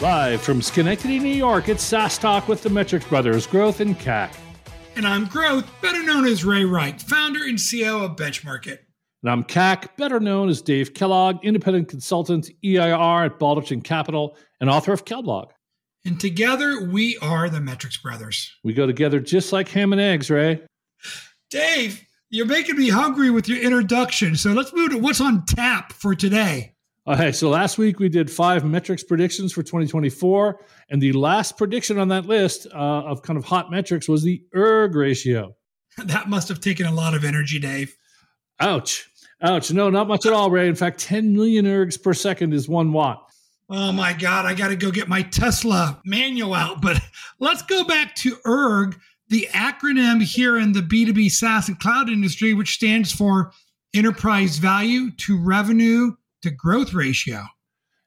Live from Schenectady, New York, it's SaaS Talk with the Metrics Brothers, Growth and CAC. And I'm Growth, better known as Ray Rike, founder and CEO of Benchmark It. And I'm CAC, better known as Dave Kellogg, independent consultant, EIR at Balderton Capital, and author of Kellblog. And together we are the Metrics Brothers. We go together just like ham and eggs, Ray. Dave, you're making me hungry with your introduction. So let's move to what's on tap for today. Okay, so last week we did five metrics predictions for 2024, and the last prediction on that list uh, of kind of hot metrics was the ERG ratio. That must have taken a lot of energy, Dave. Ouch. Ouch. No, not much at all, Ray. In fact, 10 million ergs per second is one watt. Oh my God, I got to go get my Tesla manual out. But let's go back to ERG, the acronym here in the B2B SaaS and cloud industry, which stands for Enterprise Value to Revenue to growth ratio.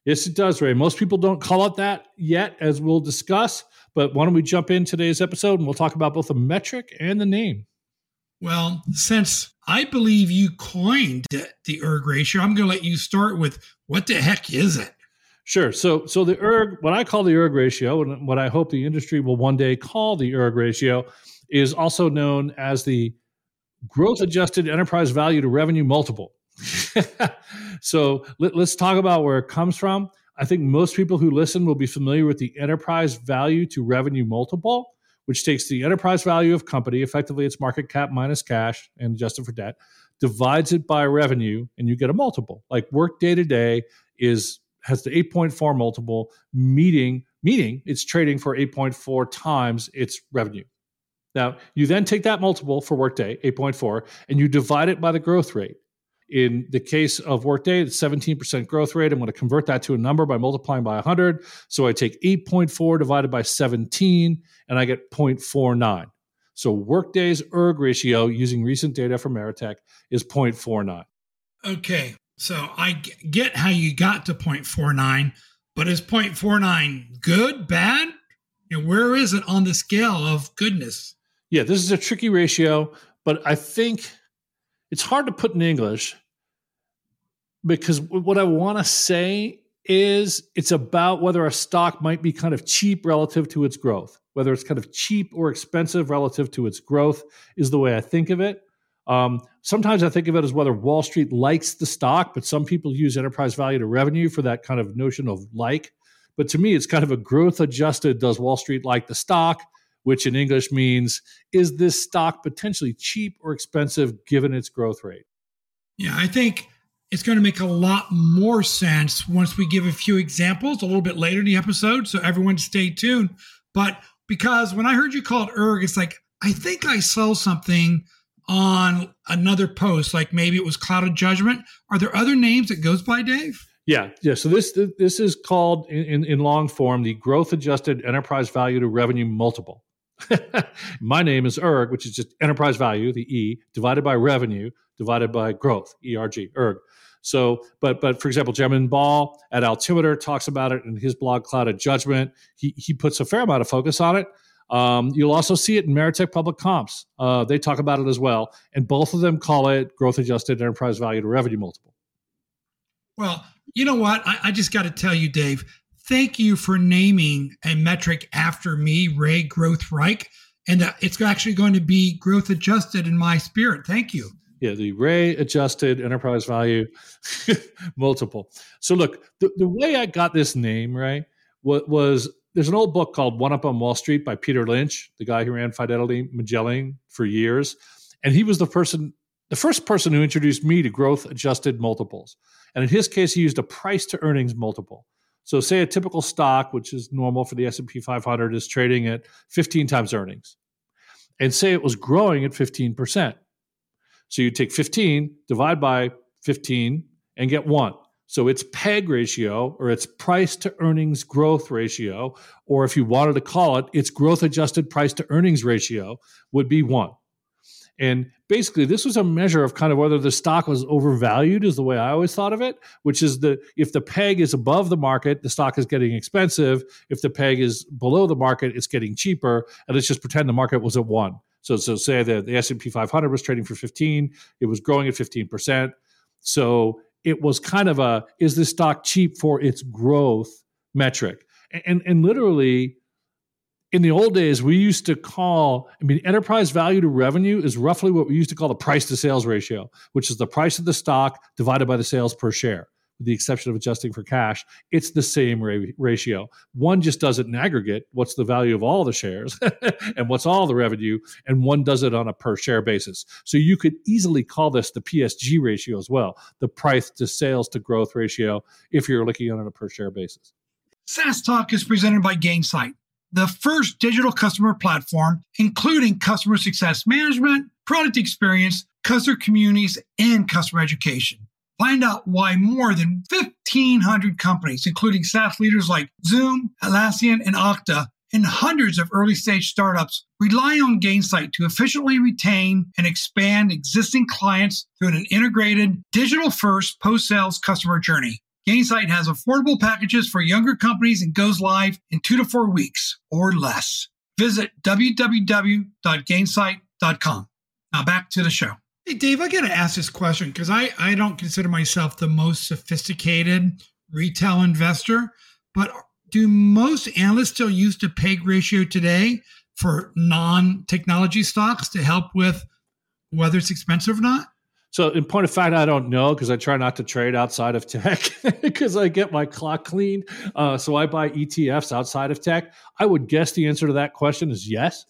Yes, it does, Ray. Most people don't call it that yet, as we'll discuss. But why don't we jump in today's episode and we'll talk about both the metric and the name. Well, since I believe you coined the ERG ratio, I'm going to let you start with what the heck is it? Sure. So, so the ERG, what I call the ERG ratio, and what I hope the industry will one day call the ERG ratio, is also known as the growth adjusted enterprise value to revenue multiple. so let, us talk about where it comes from. I think most people who listen will be familiar with the enterprise value to revenue multiple, which takes the enterprise value of company, effectively its market cap minus cash and adjusted for debt, divides it by revenue, and you get a multiple. Like Workday to day is has the 8.4 multiple, meeting meaning it's trading for 8.4 times its revenue. Now, you then take that multiple for Workday, 8.4, and you divide it by the growth rate. In the case of Workday, it's 17% growth rate. I'm going to convert that to a number by multiplying by 100. So I take 8.4 divided by 17, and I get 0.49. So Workday's ERG ratio using recent data from Meritech is 0.49. Okay. So I get how you got to 0.49, but is 0.49 good, bad? You know, where is it on the scale of goodness? Yeah, this is a tricky ratio, but I think it's hard to put in English because what I want to say is it's about whether a stock might be kind of cheap relative to its growth. Whether it's kind of cheap or expensive relative to its growth is the way I think of it. Um, sometimes I think of it as whether Wall Street likes the stock, but some people use enterprise value to revenue for that kind of notion of like. But to me, it's kind of a growth adjusted does Wall Street like the stock? which in English means is this stock potentially cheap or expensive given its growth rate? Yeah, I think it's going to make a lot more sense once we give a few examples a little bit later in the episode. So everyone stay tuned. But because when I heard you call it ERG, it's like, I think I saw something on another post, like maybe it was Cloud of Judgment. Are there other names that goes by, Dave? Yeah, yeah. So this this is called in, in long form the growth adjusted enterprise value to revenue multiple. My name is ERG, which is just enterprise value, the E, divided by revenue, divided by growth, ERG, ERG. So, but but for example, Jamin Ball at Altimeter talks about it in his blog Cloud of Judgment. He he puts a fair amount of focus on it. Um, you'll also see it in Meritech Public Comps. Uh, they talk about it as well, and both of them call it growth adjusted enterprise value to revenue multiple. Well, you know what? I, I just got to tell you, Dave thank you for naming a metric after me, Ray Growth Rike. And uh, it's actually going to be growth adjusted in my spirit. Thank you. Yeah, the Ray adjusted enterprise value multiple. So, look, the, the way I got this name, right, was, was there's an old book called One Up on Wall Street by Peter Lynch, the guy who ran Fidelity Magellan for years. And he was the person, the first person who introduced me to growth adjusted multiples. And in his case, he used a price to earnings multiple. So say a typical stock, which is normal for the S&P 500 is trading at 15 times earnings. And say it was growing at 15%. So you take 15, divide by 15 and get 1. So its PEG ratio or its price to earnings growth ratio or if you wanted to call it its growth adjusted price to earnings ratio would be 1. And basically, this was a measure of kind of whether the stock was overvalued, is the way I always thought of it, which is that if the peg is above the market, the stock is getting expensive. If the peg is below the market, it's getting cheaper. And let's just pretend the market was at one. So, so say that the S&P 500 was trading for 15, it was growing at 15%. So it was kind of a, is this stock cheap for its growth metric? And and literally in the old days, we used to call, I mean, enterprise value to revenue is roughly what we used to call the price to sales ratio, which is the price of the stock divided by the sales per share, the exception of adjusting for cash. It's the same ra- ratio. One just does it in aggregate what's the value of all the shares and what's all the revenue, and one does it on a per share basis. So you could easily call this the PSG ratio as well, the price to sales to growth ratio, if you're looking at it on a per share basis. SaaS Talk is presented by Gainsight the first digital customer platform, including customer success management, product experience, customer communities, and customer education. Find out why more than 1,500 companies, including SaaS leaders like Zoom, Atlassian, and Okta, and hundreds of early stage startups rely on Gainsight to efficiently retain and expand existing clients through an integrated digital first post sales customer journey. Gainsight has affordable packages for younger companies and goes live in two to four weeks or less. Visit www.gainsight.com. Now back to the show. Hey, Dave, I got to ask this question because I, I don't consider myself the most sophisticated retail investor, but do most analysts still use the PEG ratio today for non technology stocks to help with whether it's expensive or not? So, in point of fact, I don't know because I try not to trade outside of tech because I get my clock cleaned. Uh, so I buy ETFs outside of tech. I would guess the answer to that question is yes.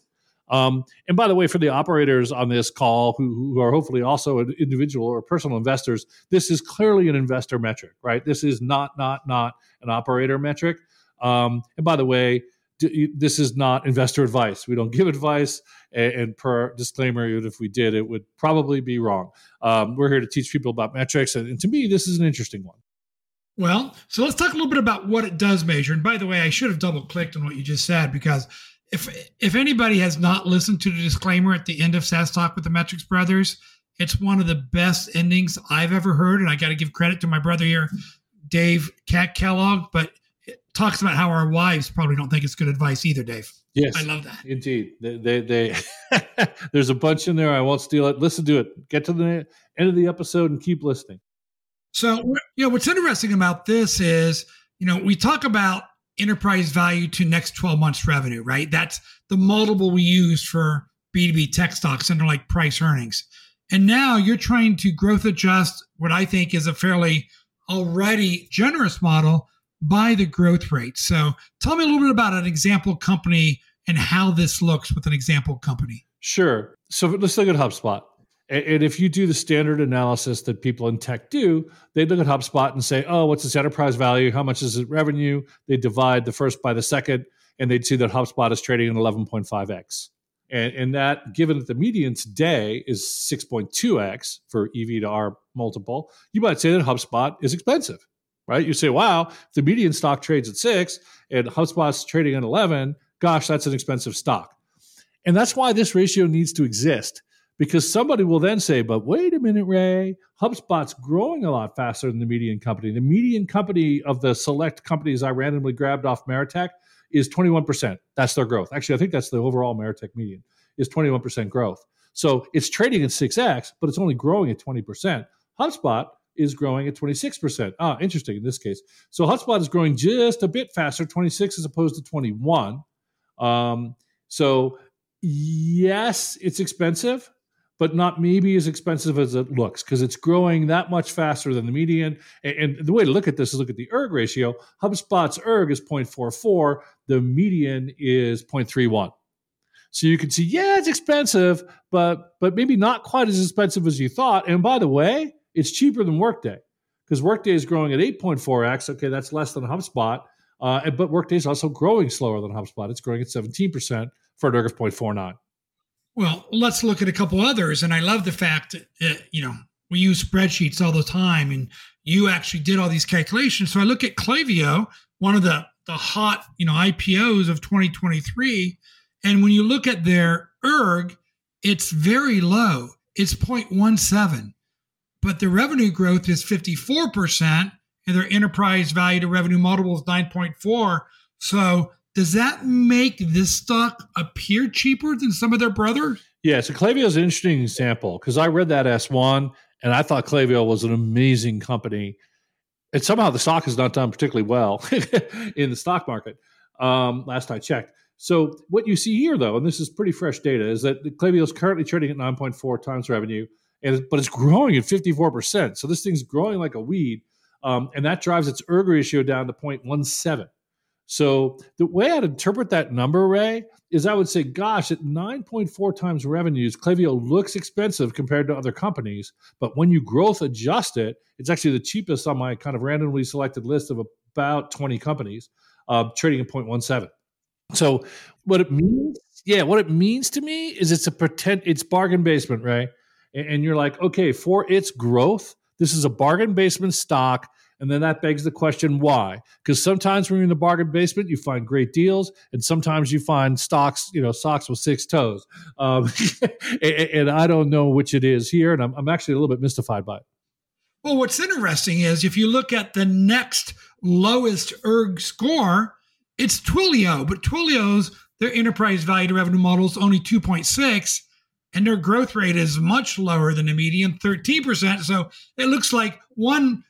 Um, and by the way, for the operators on this call who, who are hopefully also individual or personal investors, this is clearly an investor metric, right? This is not not not an operator metric. Um, and by the way, this is not investor advice. We don't give advice, and, per disclaimer, even if we did, it would probably be wrong. Um, we're here to teach people about metrics, and to me, this is an interesting one. Well, so let's talk a little bit about what it does measure. And by the way, I should have double clicked on what you just said because if if anybody has not listened to the disclaimer at the end of SaaS Talk with the Metrics Brothers, it's one of the best endings I've ever heard, and I got to give credit to my brother here, Dave CAC Kellogg. But it talks about how our wives probably don't think it's good advice either, Dave. Yes, I love that. Indeed, they they, they there's a bunch in there. I won't steal it. Listen to it. Get to the end of the episode and keep listening. So, you know, what's interesting about this is, you know, we talk about enterprise value to next 12 months revenue, right? That's the multiple we use for B2B tech stocks under like price earnings. And now you're trying to growth adjust what I think is a fairly already generous model by the growth rate. So tell me a little bit about an example company and how this looks with an example company. Sure. So let's look at HubSpot. And if you do the standard analysis that people in tech do, they look at HubSpot and say, oh, what's its enterprise value? How much is its revenue? They divide the first by the second, and they'd see that HubSpot is trading at 11.5x. And, and that, given that the median today is 6.2x for EV to R multiple, you might say that HubSpot is expensive right? You say, wow, if the median stock trades at six and HubSpot's trading at 11, gosh, that's an expensive stock. And that's why this ratio needs to exist because somebody will then say, but wait a minute, Ray, HubSpot's growing a lot faster than the median company. The median company of the select companies I randomly grabbed off Meritech is 21%. That's their growth. Actually, I think that's the overall Meritech median is 21% growth. So it's trading at 6x, but it's only growing at 20%. HubSpot is growing at 26%. Ah, interesting in this case. So HubSpot is growing just a bit faster, 26 as opposed to 21. Um, so yes, it's expensive, but not maybe as expensive as it looks because it's growing that much faster than the median. And, and, the way to look at this is look at the ERG ratio. HubSpot's ERG is 0.44. The median is 0.31. So you can see, yeah, it's expensive, but but maybe not quite as expensive as you thought. And by the way, it's cheaper than Workday because Workday is growing at 8.4x. Okay, that's less than HubSpot. Uh, but Workday is also growing slower than HubSpot. It's growing at 17% for an ERG of 0.49. Well, let's look at a couple others. And I love the fact that, you know, we use spreadsheets all the time and you actually did all these calculations. So I look at Klaviyo, one of the, the hot, you know, IPOs of 2023. And when you look at their ERG, it's very low. It's 0.17 but their revenue growth is 54% and their enterprise value to revenue multiple is 9.4. So does that make this stock appear cheaper than some of their brothers? Yeah, so Klaviyo is an interesting example because I read that S1 and I thought Klaviyo was an amazing company. And somehow the stock has not done particularly well in the stock market. Um, last I checked. So what you see here, though, and this is pretty fresh data, is that Klaviyo is currently trading at 9.4 times revenue, and but it's growing at 54 percent. So this thing's growing like a weed, um, and that drives its ERG ratio down to 0.17. So the way I'd interpret that number, Ray, is I would say, gosh, at 9.4 times revenues, Klaviyo looks expensive compared to other companies. But when you growth adjust it, it's actually the cheapest on my kind of randomly selected list of about 20 companies, uh, trading at 0.17. So what it means, yeah, what it means to me is it's a pretend, it's bargain basement, right? And, and you're like, okay, for its growth, this is a bargain basement stock and then that begs the question why? Because sometimes when you're in the bargain basement, you find great deals, and sometimes you find stocks, you know, socks with six toes. Um, and, and, I don't know which it is here, and I'm, I'm actually a little bit mystified by it. Well, what's interesting is if you look at the next lowest ERG score, it's Twilio, but Twilio's their enterprise value to revenue model is only 2.6 and their growth rate is much lower than the median 13% so it looks like one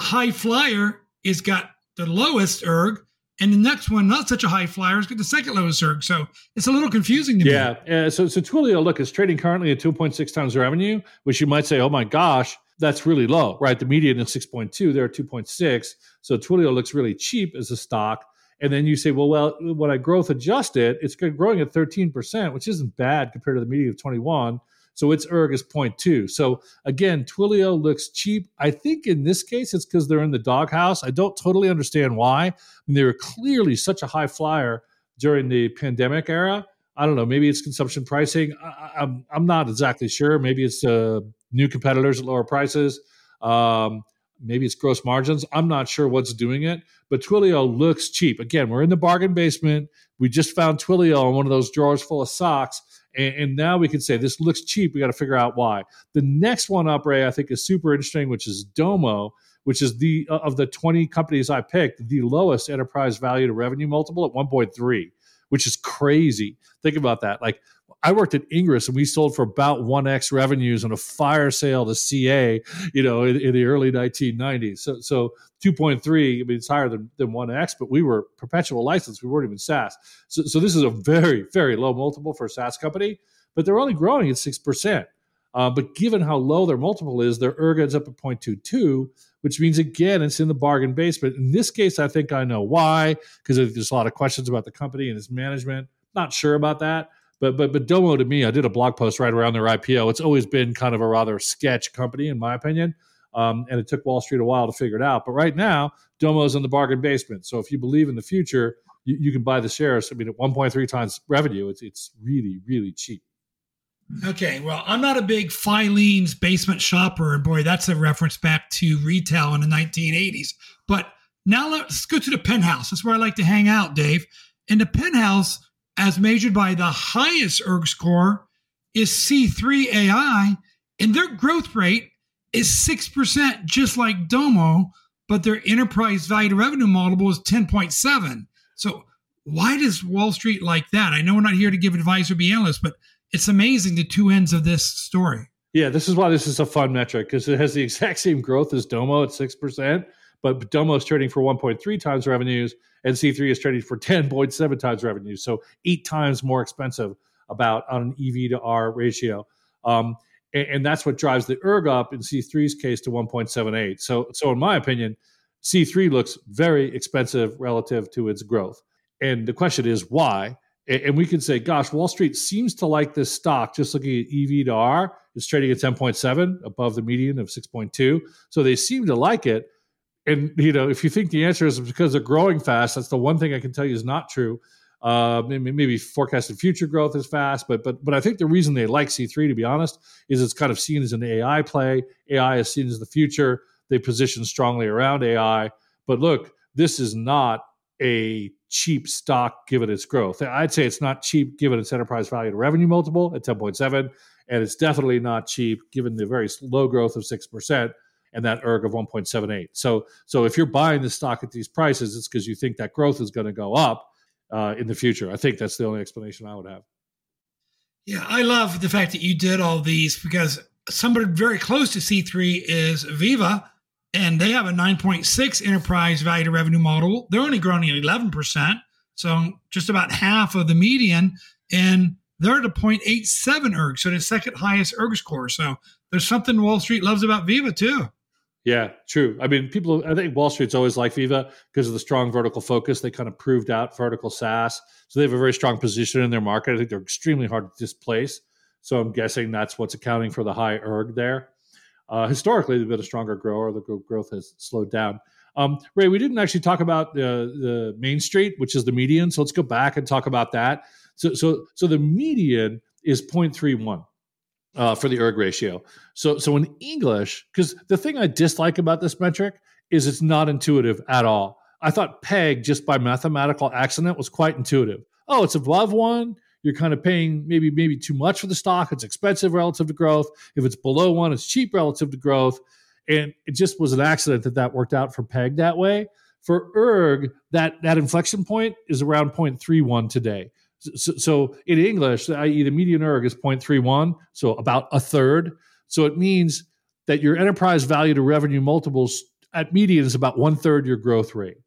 high flyer is got the lowest erg, and the next one, not such a high flyer, has got the second lowest erg. So it's a little confusing to yeah. me. Yeah. Uh, so, so Twilio, look, is trading currently at 2.6 times revenue, which you might say, oh my gosh, that's really low, right? The median is 6.2, they're 2.6. So Twilio looks really cheap as a stock. And then you say, well, well, when I growth adjust it, it's growing at 13%, which isn't bad compared to the median of 21. So its ERG is 0.2. So again, Twilio looks cheap. I think in this case, it's because they're in the doghouse. I don't totally understand why. I mean, they were clearly such a high flyer during the pandemic era. I don't know. Maybe it's consumption pricing. I, am I'm, I'm not exactly sure. Maybe it's uh, new competitors at lower prices. Um, maybe it's gross margins. I'm not sure what's doing it, but Twilio looks cheap. Again, we're in the bargain basement. We just found Twilio in one of those drawers full of socks. And, and now we can say this looks cheap. We got to figure out why. The next one up, Ray, I think is super interesting, which is Domo, which is the uh, of the 20 companies I picked, the lowest enterprise value to revenue multiple at 1.3, which is crazy. Think about that. Like I worked at Ingres and we sold for about 1x revenues on a fire sale to CA, you know, in, in the early 1990s. So, so 2.3, I mean, it's higher than, than 1x, but we were perpetual license. We weren't even SaaS. So, so this is a very, very low multiple for a SaaS company, but they're only growing at 6%. Uh, but given how low their multiple is, their ERG ends up at 0.22, which means again it's in the bargain basement. But in this case, I think I know why, because there's a lot of questions about the company and its management. Not sure about that. But but but Domo to me, I did a blog post right around their IPO. It's always been kind of a rather sketch company, in my opinion. Um, and it took Wall Street a while to figure it out. But right now, Domo's in the bargain basement. So if you believe in the future, you, you can buy the shares. I mean, at 1.3 times revenue, it's it's really really cheap. Okay, well, I'm not a big Filene's basement shopper, and boy, that's a reference back to retail in the 1980s. But now let's go to the penthouse. That's where I like to hang out, Dave. In the penthouse, as measured by the highest ERG score, is C3 AI, and their growth rate is 6%, just like Domo, but their enterprise value to revenue multiple is 10.7. So, why does Wall Street like that? I know we're not here to give advice or be analysts, but it's amazing the two ends of this story. Yeah, this is why this is a fun metric because it has the exact same growth as Domo at 6%, but Domo is trading for 1.3 times revenues and C3 is trading for 10.7 times revenue, so eight times more expensive about on an EV to R ratio. Um, and, and, that's what drives the ERG up in C3's case to 1.78. So, so in my opinion, C3 looks very expensive relative to its growth. And the question is why? And we can say, gosh, Wall Street seems to like this stock. Just looking at EV to R, it's trading at 10.7 above the median of 6.2. So they seem to like it and you know, if you think the answer is because they're growing fast, that's the one thing I can tell you is not true. Uh, maybe, maybe forecasted future growth is fast, but but but I think the reason they like C3, to be honest, is it's kind of seen as an AI play. AI is seen as the future. They position strongly around AI. But look, this is not a cheap stock given its growth. I'd say it's not cheap given its enterprise value to revenue multiple at 10.7, and it's definitely not cheap given the very low growth of 6% and that ERG of 1.78. So, so if you're buying the stock at these prices, it's because you think that growth is going to go up uh, in the future. I think that's the only explanation I would have. Yeah, I love the fact that you did all these because somebody very close to C3 is Veeva and they have a 9.6 enterprise value to revenue model. They're only growing at 11%. So just about half of the median. And they're at a 0.87 erg, so the second highest erg score. So there's something Wall Street loves about Veeva too. Yeah, true. I mean, people, I think Wall Street's always like Veeva because of the strong vertical focus. They kind of proved out vertical SaaS. So they have a very strong position in their market. I think they're extremely hard to displace. So I'm guessing that's what's accounting for the high erg there. Uh, historically, they've been a stronger grower. The growth has slowed down. Um, Ray, we didn't actually talk about the, the Main Street, which is the median. So let's go back and talk about that. So, so, so the median is 0.31 uh, for the erg ratio. So, so in English, because the thing I dislike about this metric is it's not intuitive at all. I thought PEG, just by mathematical accident, was quite intuitive. Oh, it's above one. You're kind of paying maybe maybe too much for the stock. It's expensive relative to growth. If it's below one, it's cheap relative to growth. And it just was an accident that that worked out for PEG that way. For ERG, that that inflection point is around 0.31 today. So, so in English, i.e., the median erg is 0.31, so about a third. So it means that your enterprise value to revenue multiples at median is about one third your growth rate,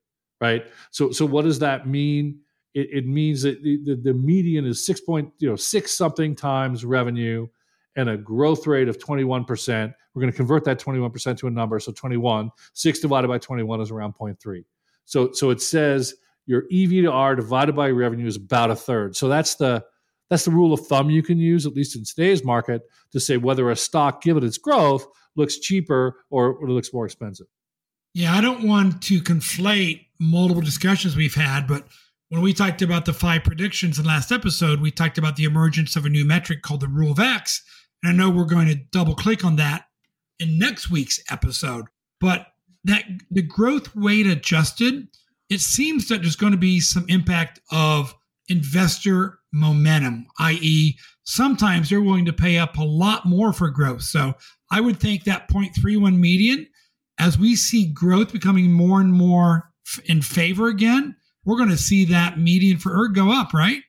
right? So, so what does that mean? It, it means that the, the, the, median is six point, you know, six something times revenue and a growth rate of 21%. We're going to convert that 21% to a number. So 21, six divided by 21 is around 0.3. So, so it says your EV to R divided by revenue is about a third. So that's the that's the rule of thumb you can use, at least in today's market, to say whether a stock, given its growth, looks cheaper or, looks more expensive. Yeah, I don't want to conflate multiple discussions we've had, but when we talked about the five predictions in last episode, we talked about the emergence of a new metric called the rule of X. And I know we're going to double click on that in next week's episode. But that the growth weight adjusted it seems that there's going to be some impact of investor momentum, i.e., sometimes they're willing to pay up a lot more for growth. So I would think that 0.31 median, as we see growth becoming more and more in favor again, we're going to see that median for ERG go up, right?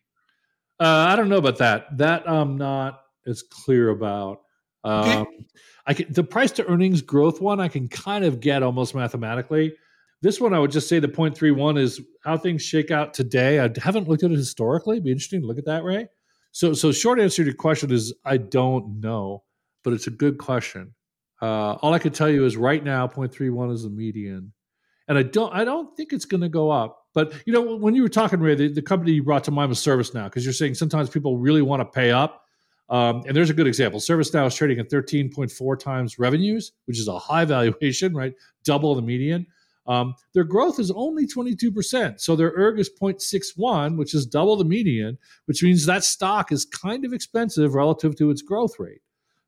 Uh, I don't know about that. That I'm not as clear about. Um, okay. I can, the price to earnings growth one I can kind of get almost mathematically. This one, I would just say the 0.31 is how things shake out today. I haven't looked at it historically. It'd be interesting to look at that, Ray. So, so short answer to your question is I don't know, but it's a good question. Uh, all I can tell you is right now, 0.31 is the median, and I don't, I don't think it's going to go up. But you know, when you were talking, Ray, the, the company you brought to mind was ServiceNow, because you're saying sometimes people really want to pay up. Um, and there's a good example. ServiceNow is trading at 13.4 times revenues, which is a high valuation, right? Double the median. Um, their growth is only 22%. So their ERG is 0.61, which is double the median, which means that stock is kind of expensive relative to its growth rate.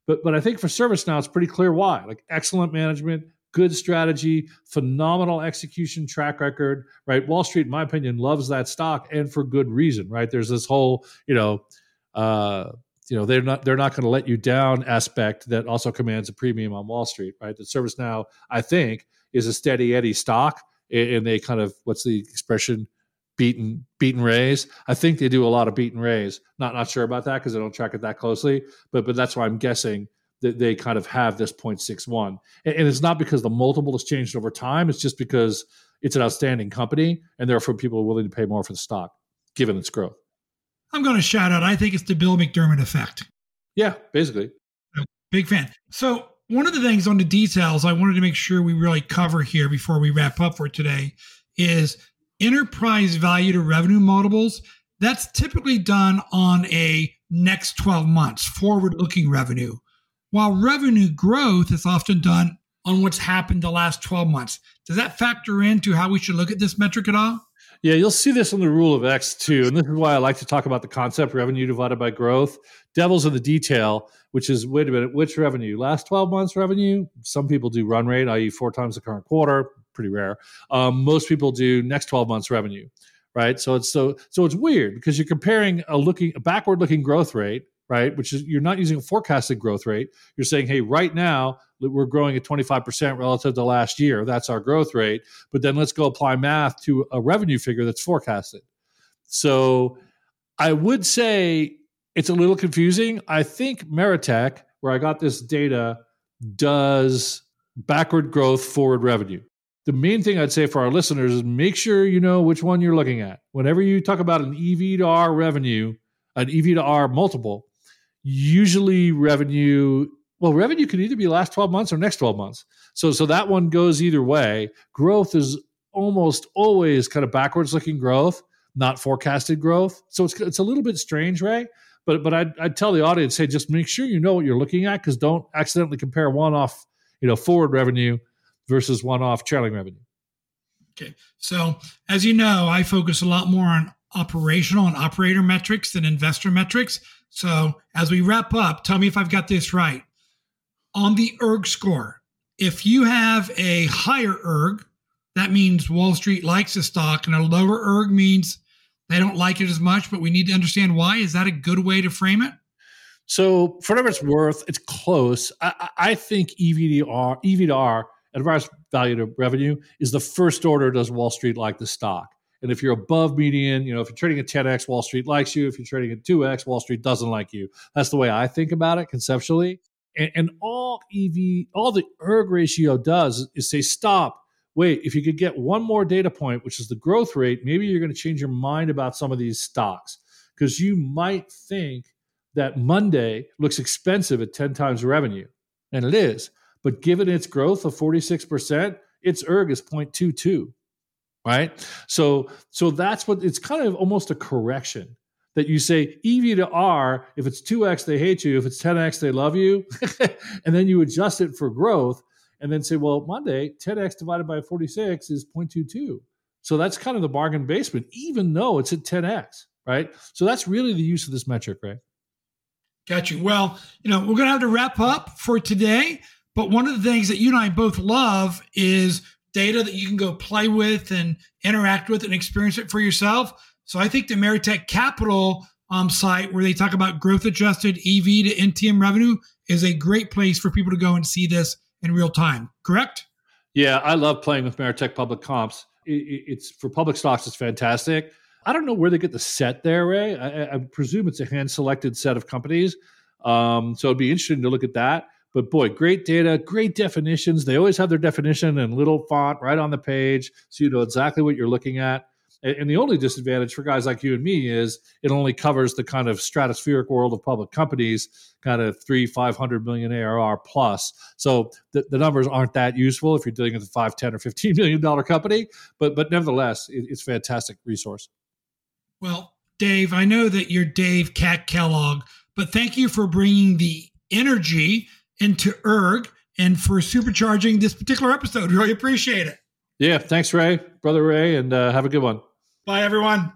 But, but I think for ServiceNow, it's pretty clear why. Like excellent management, good strategy, phenomenal execution track record, right? Wall Street, in my opinion, loves that stock and for good reason, right? There's this whole, you know, uh, you know they're not they're not going to let you down aspect that also commands a premium on Wall Street, right? The ServiceNow, I think, is a steady Eddie stock, and they kind of what's the expression? Beaten, beaten raise. I think they do a lot of beaten raise. Not not sure about that because I don't track it that closely, but but that's why I'm guessing that they kind of have this 0.61, and, and it's not because the multiple has changed over time. It's just because it's an outstanding company, and therefore people are willing to pay more for the stock given its growth. I'm going to shout out. I think it's the Bill McDermott effect. Yeah, basically. Big fan. So one of the things on the details I wanted to make sure we really cover here before we wrap up for today is enterprise value to revenue multiples. That's typically done on a next 12 months forward looking revenue, while revenue growth is often done on what's happened the last 12 months. Does that factor into how we should look at this metric at all? Yeah, you'll see this in the rule of X too. And this is why I like to talk about the concept revenue divided by growth. Devil's in the detail, which is wait a minute, which revenue? Last 12 months revenue? Some people do run rate, i.e., four times the current quarter, pretty rare. Um, most people do next 12 months revenue, right? So it's so so it's weird because you're comparing a looking a backward looking growth rate right? Which is you're not using a forecasted growth rate. You're saying, hey, right now we're growing at 25% relative to last year. That's our growth rate. But then let's go apply math to a revenue figure that's forecasted. So I would say it's a little confusing. I think Meritech, where I got this data, does backward growth, forward revenue. the main thing I'd say for our listeners is make sure you know which one you're looking at. Whenever you talk about an EV to R revenue, an EV to R multiple, usually revenue well revenue could either be last 12 months or next 12 months. So so that one goes either way. Growth is almost always kind of backwards looking growth not forecasted growth. So it's it's a little bit strange right? But but I'd, I'd tell the audience hey just make sure you know what you're looking at because don't accidentally compare one off you know forward revenue versus one off trailing revenue. Okay. So as you know i focus a lot more on operational and operator metrics than investor metrics so as we wrap up, tell me if I've got this right. On the ERG score, if you have a higher ERG, that means Wall Street likes the stock, and a lower ERG means they don't like it as much, but we need to understand why. Is that a good way to frame it? So, for whatever it's worth, it's close. I, I think EVDR, EVDR, enterprise value to revenue, is the first order. Does Wall Street like the stock? And if you're above median, you know, if you're trading at 10x, Wall Street likes you. If you're trading at 2x, Wall Street doesn't like you. That's the way I think about it conceptually. And, and all EV, all the ERG ratio does is say, stop, wait, if you could get one more data point, which is the growth rate, maybe you're going to change your mind about some of these stocks because you might think that Monday looks expensive at 10 times revenue. And it is. But given its growth of 46%, its ERG is 0.22 right? So so that's what it's kind of almost a correction that you say ev to r if it's 2x they hate you. If it's 10x they love you. And then you adjust it for growth and then say well monday 10x divided by 46 is 0.22 so that's kind of the bargain basement even though it's at 10x right? So that's really the use of this metric right? Got you. Well you know we're going to have to wrap up for today but one of the things that you and i both love is data that you can go play with and interact with and experience it for yourself. So I think the Meritech Capital um, site where they talk about growth adjusted EV to NTM revenue is a great place for people to go and see this in real time. Correct? Yeah, I love playing with Meritech public comps. it's for public stocks. It's fantastic. I don't know where they get the set there, Ray. I, I presume it's a hand selected set of companies. Um, so it'd be interesting to look at that. But boy, great data, great definitions. They always have their definition in little font right on the page, so you know exactly what you're looking at. And the only disadvantage for guys like you and me is it only covers the kind of stratospheric world of public companies, kind of three, 500 million ARR plus. So the, the numbers aren't that useful if you're dealing with a five, 10, or 15 million dollar company. But, but nevertheless, it, it's fantastic resource. Well, Dave, I know that you're Dave CAC Kellogg, but thank you for bringing the energy into ERG and for supercharging this particular episode. Really appreciate it. Yeah, thanks, Ray, brother Ray, and uh, have a good one. Bye, everyone.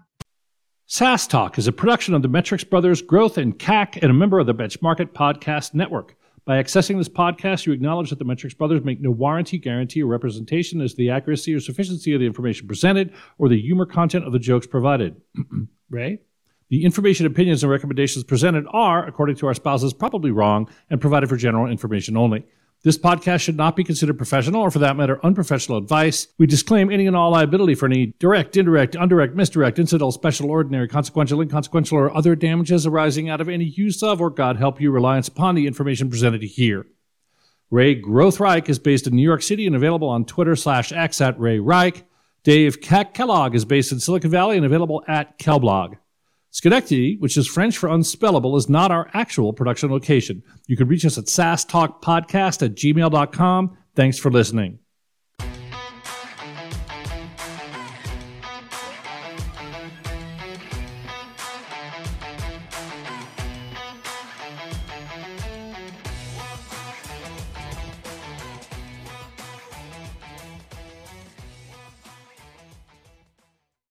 SaaS Talk is a production of the Metrics Brothers Growth and CAC and a member of the Benchmark Podcast Network. By accessing this podcast, you acknowledge that the Metrics Brothers make no warranty, guarantee, or representation as to the accuracy or sufficiency of the information presented or the humor content of the jokes provided. Ray? The information, opinions, and recommendations presented are, according to our spouses, probably wrong and provided for general information only. This podcast should not be considered professional or, for that matter, unprofessional advice. We disclaim any and all liability for any direct, indirect, indirect, misdirect, incidental, special, ordinary, consequential, inconsequential, or other damages arising out of any use of or, God help you, reliance upon the information presented here. Ray Growth Rike is based in New York City and available on Twitter slash X at Ray Rike. Dave Kellogg is based in Silicon Valley and available at Kellblog. Schenectady, which is French for unspellable, is not our actual production location. You can reach us at sastalkpodcast at gmail.com. Thanks for listening.